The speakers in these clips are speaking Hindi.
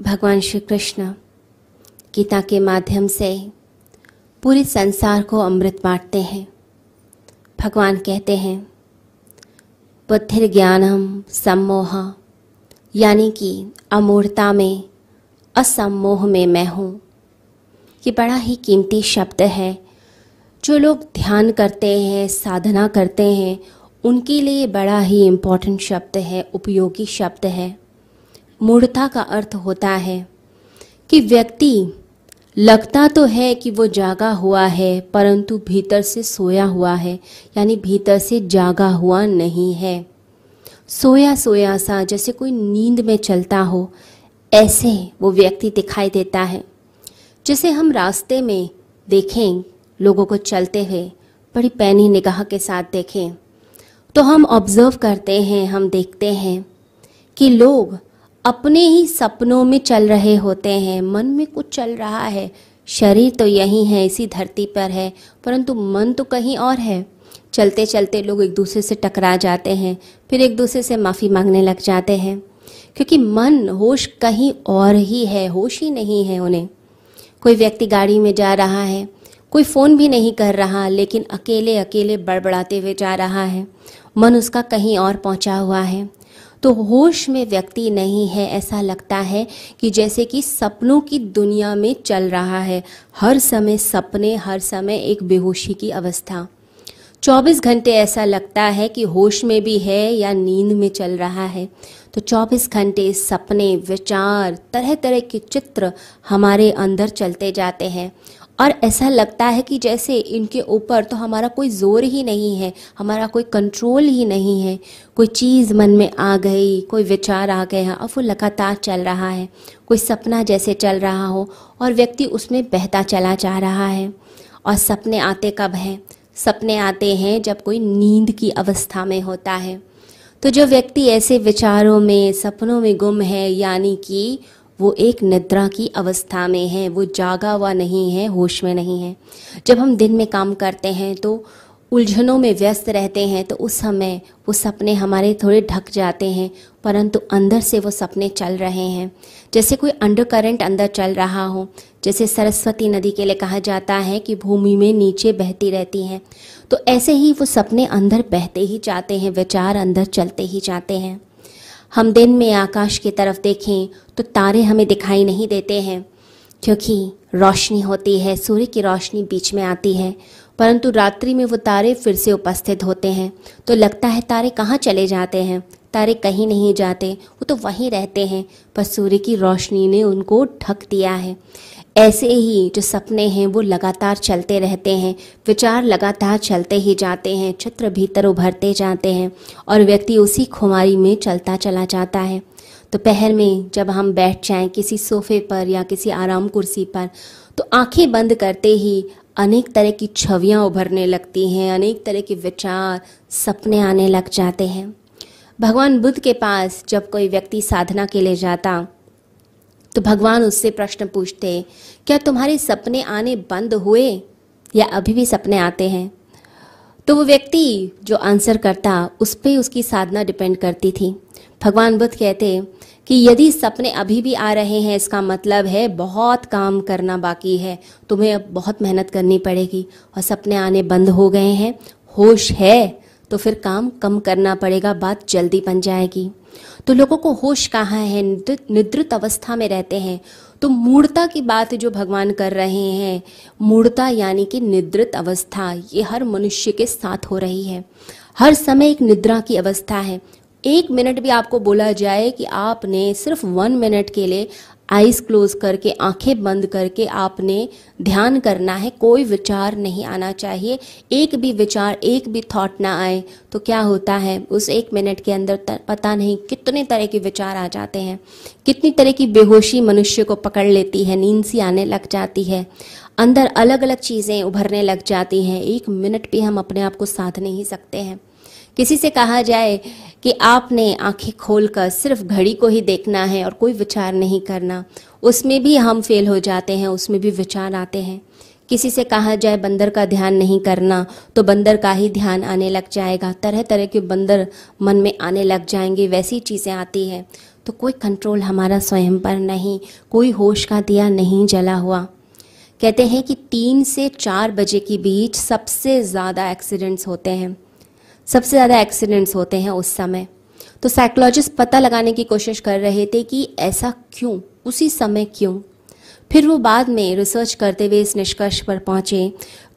भगवान श्री कृष्ण गीता के माध्यम से पूरे संसार को अमृत बांटते हैं। भगवान कहते हैं बुद्धिर ज्ञानम सम्मोह, यानी कि अमूर्ता में, असम्मोह में मैं हूँ। ये बड़ा ही कीमती शब्द है। जो लोग ध्यान करते हैं, साधना करते हैं, उनके लिए बड़ा ही इम्पोर्टेंट शब्द है, उपयोगी शब्द है। मूढ़ता का अर्थ होता है कि व्यक्ति, लगता तो है कि वो जागा हुआ है, परंतु भीतर से सोया हुआ है, यानी भीतर से जागा हुआ नहीं है। सोया सोया सा, जैसे कोई नींद में चलता हो, ऐसे वो व्यक्ति दिखाई देता है, जैसे हम रास्ते में देखें, लोगों को चलते हुए, बड़ी पैनी निगाह के साथ देखें। तो हम ऑब्ज़र्व करते हैं, हम देखते हैं कि लोग अपने ही सपनों में चल रहे होते हैं। मन में कुछ चल रहा है। शरीर तो यही है, इसी धरती पर है, परंतु मन तो कहीं और है। चलते चलते लोग एक दूसरे से टकरा जाते हैं, फिर एक दूसरे से माफ़ी मांगने लग जाते हैं। क्योंकि मन होश कहीं और ही है, होश ही नहीं है उन्हें। कोई व्यक्ति गाड़ी में जा रहा है, कोई फ़ोन भी नहीं कर रहा, लेकिन अकेले अकेले बड़बड़ाते हुए जा रहा है। मन उसका कहीं और पहुँचा हुआ है। तो होश में व्यक्ति नहीं है, ऐसा लगता है कि जैसे कि सपनों की दुनिया में चल रहा है। हर समय सपने, हर समय एक बेहोशी की अवस्था। 24 घंटे ऐसा लगता है कि होश में भी है या नींद में चल रहा है। तो 24 घंटे सपने, विचार तरह तरह के चित्र हमारे अंदर चलते जाते हैं। और ऐसा लगता है कि जैसे इनके ऊपर तो हमारा कोई ज़ोर ही नहीं है, हमारा कोई कंट्रोल ही नहीं है। कोई चीज़ मन में आ गई, कोई विचार आ हैं, अब वो लगातार चल रहा है। कोई सपना जैसे चल रहा हो और व्यक्ति उसमें बहता चला जा रहा है। और सपने आते कब हैं? सपने आते हैं जब कोई नींद की अवस्था में होता है। तो जो व्यक्ति ऐसे विचारों में, सपनों में गुम है, यानी कि वो एक निद्रा की अवस्था में है, वो जागा हुआ नहीं है, होश में नहीं है। जब हम दिन में काम करते हैं तो उलझनों में व्यस्त रहते हैं तो उस समय वो सपने हमारे थोड़े ढक जाते हैं, परंतु अंदर से वो सपने चल रहे हैं। जैसे कोई अंडर करंट अंदर चल रहा हो, जैसे सरस्वती नदी के लिए कहा जाता है कि भूमि में नीचे बहती रहती हैं तो ऐसे ही वो सपने अंदर बहते ही जाते हैं, विचार अंदर चलते ही जाते हैं। हम दिन में आकाश की तरफ़ देखें तो तारे हमें दिखाई नहीं देते हैं, क्योंकि रोशनी होती है, सूर्य की रोशनी बीच में आती है, परंतु रात्रि में वो तारे फिर से उपस्थित होते हैं तो लगता है तारे कहाँ चले जाते हैं, तारे कहीं नहीं जाते, वो तो वहीं रहते हैं, पर सूर्य की रोशनी ने उनको ढक दिया है। ऐसे ही जो सपने हैं, वो लगातार चलते रहते हैं। विचार लगातार चलते ही जाते हैं चित्र भीतर उभरते जाते हैं और व्यक्ति उसी खुमारी में चलता चला जाता है। दोपहर तो में जब हम बैठ जाएँ किसी सोफे पर या किसी आराम कुर्सी पर तो आँखें बंद करते ही अनेक तरह की छवियाँ उभरने लगती हैं, अनेक तरह के विचार सपने आने लग जाते हैं। भगवान बुद्ध के पास जब कोई व्यक्ति साधना के लिए जाता तो भगवान उससे प्रश्न पूछते क्या तुम्हारे सपने आने बंद हुए या अभी भी सपने आते हैं? तो वो व्यक्ति जो आंसर करता, उस पर उसकी साधना डिपेंड करती थी। भगवान बुद्ध कहते कि यदि सपने अभी भी आ रहे हैं, इसका मतलब है बहुत काम करना बाकी है। तुम्हें अब बहुत मेहनत करनी पड़ेगी और सपने आने बंद हो गए हैं, होश है तो फिर काम कम करना पड़ेगा, बात जल्दी बन जाएगी। तो लोगों को होश कहाँ है? निद्रित अवस्था में रहते हैं। तो मूर्ता की बात जो भगवान कर रहे हैं मूर्ता यानी कि निद्रित अवस्था, ये हर मनुष्य के साथ हो रही है। हर समय एक निद्रा की अवस्था है। एक मिनट भी आपको बोला जाए कि आपने सिर्फ़ वन मिनट के लिए आईज क्लोज करके आँखें बंद करके आपने ध्यान करना है कोई विचार नहीं आना चाहिए। एक भी विचार एक भी थॉट ना आए तो क्या होता है? उस एक मिनट के अंदर तर, पता नहीं कितने तरह के विचार आ जाते हैं। कितनी तरह की बेहोशी मनुष्य को पकड़ लेती है नींद सी आने लग जाती है। अंदर अलग अलग चीज़ें उभरने लग जाती हैं। एक मिनट भी हम अपने आप को साध नहीं सकते हैं। किसी से कहा जाए कि आपने आँखें खोलकर सिर्फ़ घड़ी को ही देखना है और कोई विचार नहीं करना। उसमें भी हम फेल हो जाते हैं, उसमें भी विचार आते हैं। किसी से कहा जाए बंदर का ध्यान नहीं करना तो बंदर का ही ध्यान आने लग जाएगा। तरह तरह के बंदर मन में आने लग जाएँगे, वैसी चीज़ें आती हैं। तो कोई कंट्रोल हमारा स्वयं पर नहीं, कोई होश का दिया नहीं जला हुआ। कहते हैं कि तीन से चार बजे के बीच सबसे ज़्यादा एक्सीडेंट्स होते हैं। सबसे ज़्यादा एक्सीडेंट्स होते हैं उस समय। तो साइकोलॉजिस्ट पता लगाने की कोशिश कर रहे थे कि ऐसा क्यों, उसी समय क्यों? फिर वो बाद में रिसर्च करते हुए इस निष्कर्ष पर पहुँचे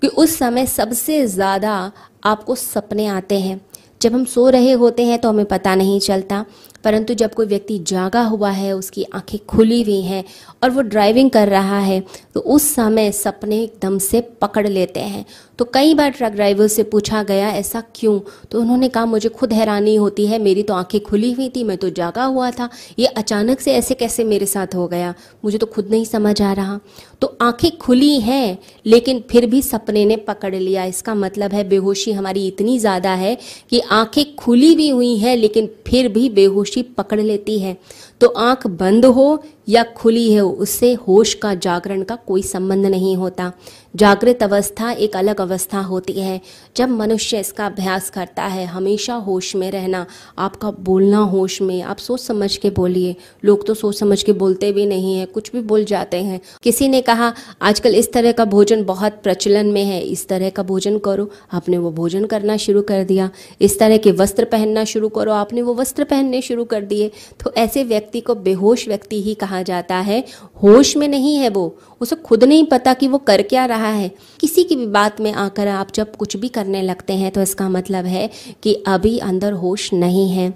कि उस समय सबसे ज़्यादा आपको सपने आते हैं। जब हम सो रहे होते हैं तो हमें पता नहीं चलता, परंतु जब कोई व्यक्ति जागा हुआ है, उसकी आँखें खुली हुई हैं और वो ड्राइविंग कर रहा है तो उस समय सपने एकदम से पकड़ लेते हैं। तो कई बार ट्रक ड्राइवर से पूछा गया, ऐसा क्यों? तो उन्होंने कहा, मुझे खुद हैरानी होती है, मेरी तो आँखें खुली हुई थी, मैं तो जागा हुआ था। ये अचानक से ऐसे कैसे मेरे साथ हो गया? मुझे तो खुद नहीं समझ आ रहा। तो आँखें खुली हैं, लेकिन फिर भी सपने ने पकड़ लिया। इसका मतलब है, बेहोशी हमारी इतनी ज़्यादा है कि आँखें खुली भी हुई हैं, लेकिन फिर भी बेहोशी पकड़ लेती है। तो आँख बंद हो या खुली है, उससे होश का जागरण का कोई संबंध नहीं होता। जागृत अवस्था एक अलग अवस्था होती है। जब मनुष्य इसका अभ्यास करता है, हमेशा होश में रहना, आपका बोलना होश में, आप सोच समझ के बोलिए। लोग तो सोच समझ के बोलते भी नहीं है, कुछ भी बोल जाते हैं। किसी ने कहा, आजकल इस तरह का भोजन बहुत प्रचलन में है, इस तरह का भोजन करो। आपने वो भोजन करना शुरू कर दिया। इस तरह के वस्त्र पहनना शुरू करो। आपने वो वस्त्र पहनने शुरू कर दिए। तो ऐसे व्यक्ति को बेहोश व्यक्ति ही कहा जाता है। होश में नहीं है वो। उसे खुद नहीं पता कि वो कर क्या रहा है। किसी की भी बात में आकर आप जब कुछ भी करने लगते हैं तो इसका मतलब है कि अभी अंदर होश नहीं है।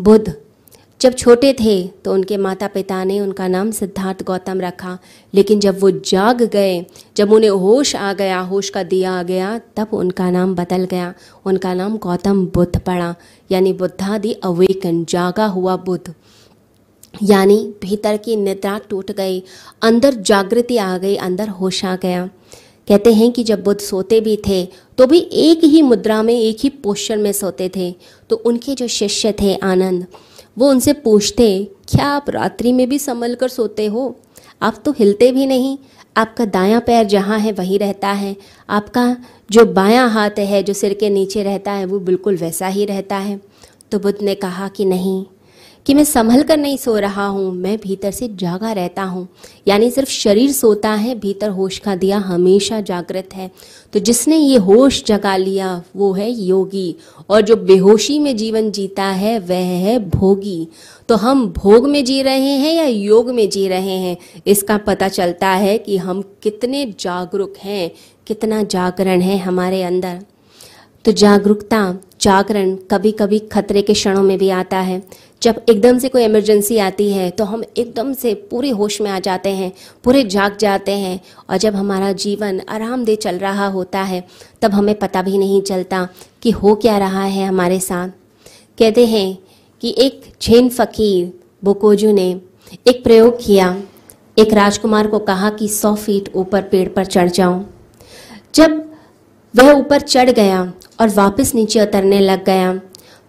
बुद्ध, जब छोटे थे तो उनके माता पिता ने उनका नाम सिद्धार्थ गौतम रखा। लेकिन जब वो जाग गए, जब उन्हें होश आ गया, होश का दिया आ गया, तब उनका नाम बदल गया। उनका नाम गौतम बुद्ध पड़ा। यानी बुद्धा दी अवेकन, जागा हुआ बुद्ध। यानी भीतर की निद्रा टूट गई, अंदर जागृति आ गई, अंदर होश आ गया। कहते हैं कि जब बुद्ध सोते भी थे तो भी एक ही मुद्रा में, एक ही पोस्चर में सोते थे। तो उनके जो शिष्य थे आनंद, वो उनसे पूछते, क्या आप रात्रि में भी संभल कर सोते हो? आप तो हिलते भी नहीं। आपका दायां पैर जहाँ है, वहीं रहता है। आपका जो बायां हाथ है, जो सिर के नीचे रहता है, वो बिल्कुल वैसा ही रहता है। तो बुद्ध ने कहा कि, नहीं कि मैं संभल कर नहीं सो रहा हूँ, मैं भीतर से जागा रहता हूँ। यानी सिर्फ़ शरीर सोता है, भीतर होश का दिया हमेशा जागृत है। तो जिसने ये होश जगा लिया, वो है योगी। और जो बेहोशी में जीवन जीता है, वह है भोगी। तो हम भोग में जी रहे हैं या योग में जी रहे हैं, इसका पता चलता है कि हम कितने जागरूक हैं, कितना जागरण है हमारे अंदर। तो जागरूकता, जागरण कभी कभी खतरे के क्षणों में भी आता है। जब एकदम से कोई इमरजेंसी आती है तो हम एकदम से पूरे होश में आ जाते हैं, पूरे जाग जाते हैं। और जब हमारा जीवन आरामदेह चल रहा होता है, तब हमें पता भी नहीं चलता कि हो क्या रहा है हमारे साथ। कहते हैं कि एक जैन फकीर बोकोजू ने एक प्रयोग किया। एक राजकुमार को कहा कि सौ फीट ऊपर पेड़ पर चढ़ जाऊँ जब वह ऊपर चढ़ गया और वापस नीचे उतरने लग गया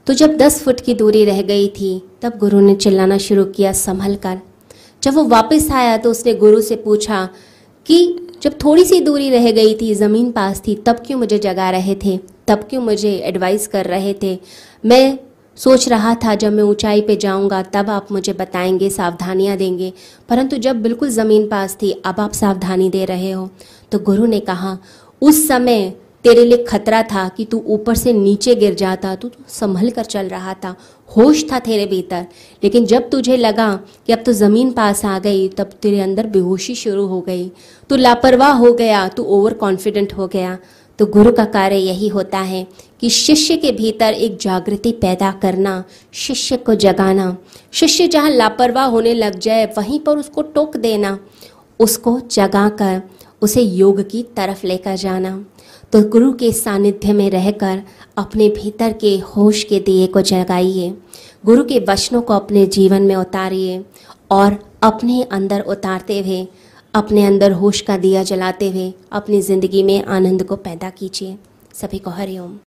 तो जब दस फुट की दूरी रह गई थी, तब गुरु ने चिल्लाना शुरू किया, संभल कर। जब वो वापस आया तो उसने गुरु से पूछा कि जब थोड़ी सी दूरी रह गई थी, ज़मीन पास थी, तब क्यों मुझे जगा रहे थे? तब क्यों मुझे एडवाइस कर रहे थे? मैं सोच रहा था, जब मैं ऊंचाई पे जाऊँगा, तब आप मुझे बताएँगे, सावधानियाँ देंगे। परंतु जब बिल्कुल ज़मीन पास थी, अब आप सावधानी दे रहे हो। तो गुरु ने कहा, उस समय तेरे लिए खतरा था कि तू ऊपर से नीचे गिर जाता, तू तो संभल कर चल रहा था। होश था तेरे भीतर। लेकिन जब तुझे लगा कि अब तो ज़मीन पास आ गई, तब तेरे अंदर बेहोशी शुरू हो गई। तू लापरवाह हो गया, तू ओवर कॉन्फिडेंट हो गया। तो गुरु का कार्य यही होता है कि शिष्य के भीतर एक जागृति पैदा करना, शिष्य को जगाना। शिष्य जहाँ लापरवाह होने लग जाए, वहीं पर उसको टोक देना, उसको जगाकर उसे योग की तरफ़ लेकर जाना। तो गुरु के सानिध्य में रहकर अपने भीतर के होश के दिए को जगाइए। गुरु के वचनों को अपने जीवन में उतारिए और अपने अंदर उतारते हुए, अपने अंदर होश का दिया जलाते हुए, अपनी ज़िंदगी में आनंद को पैदा कीजिए। सभी को हरिओम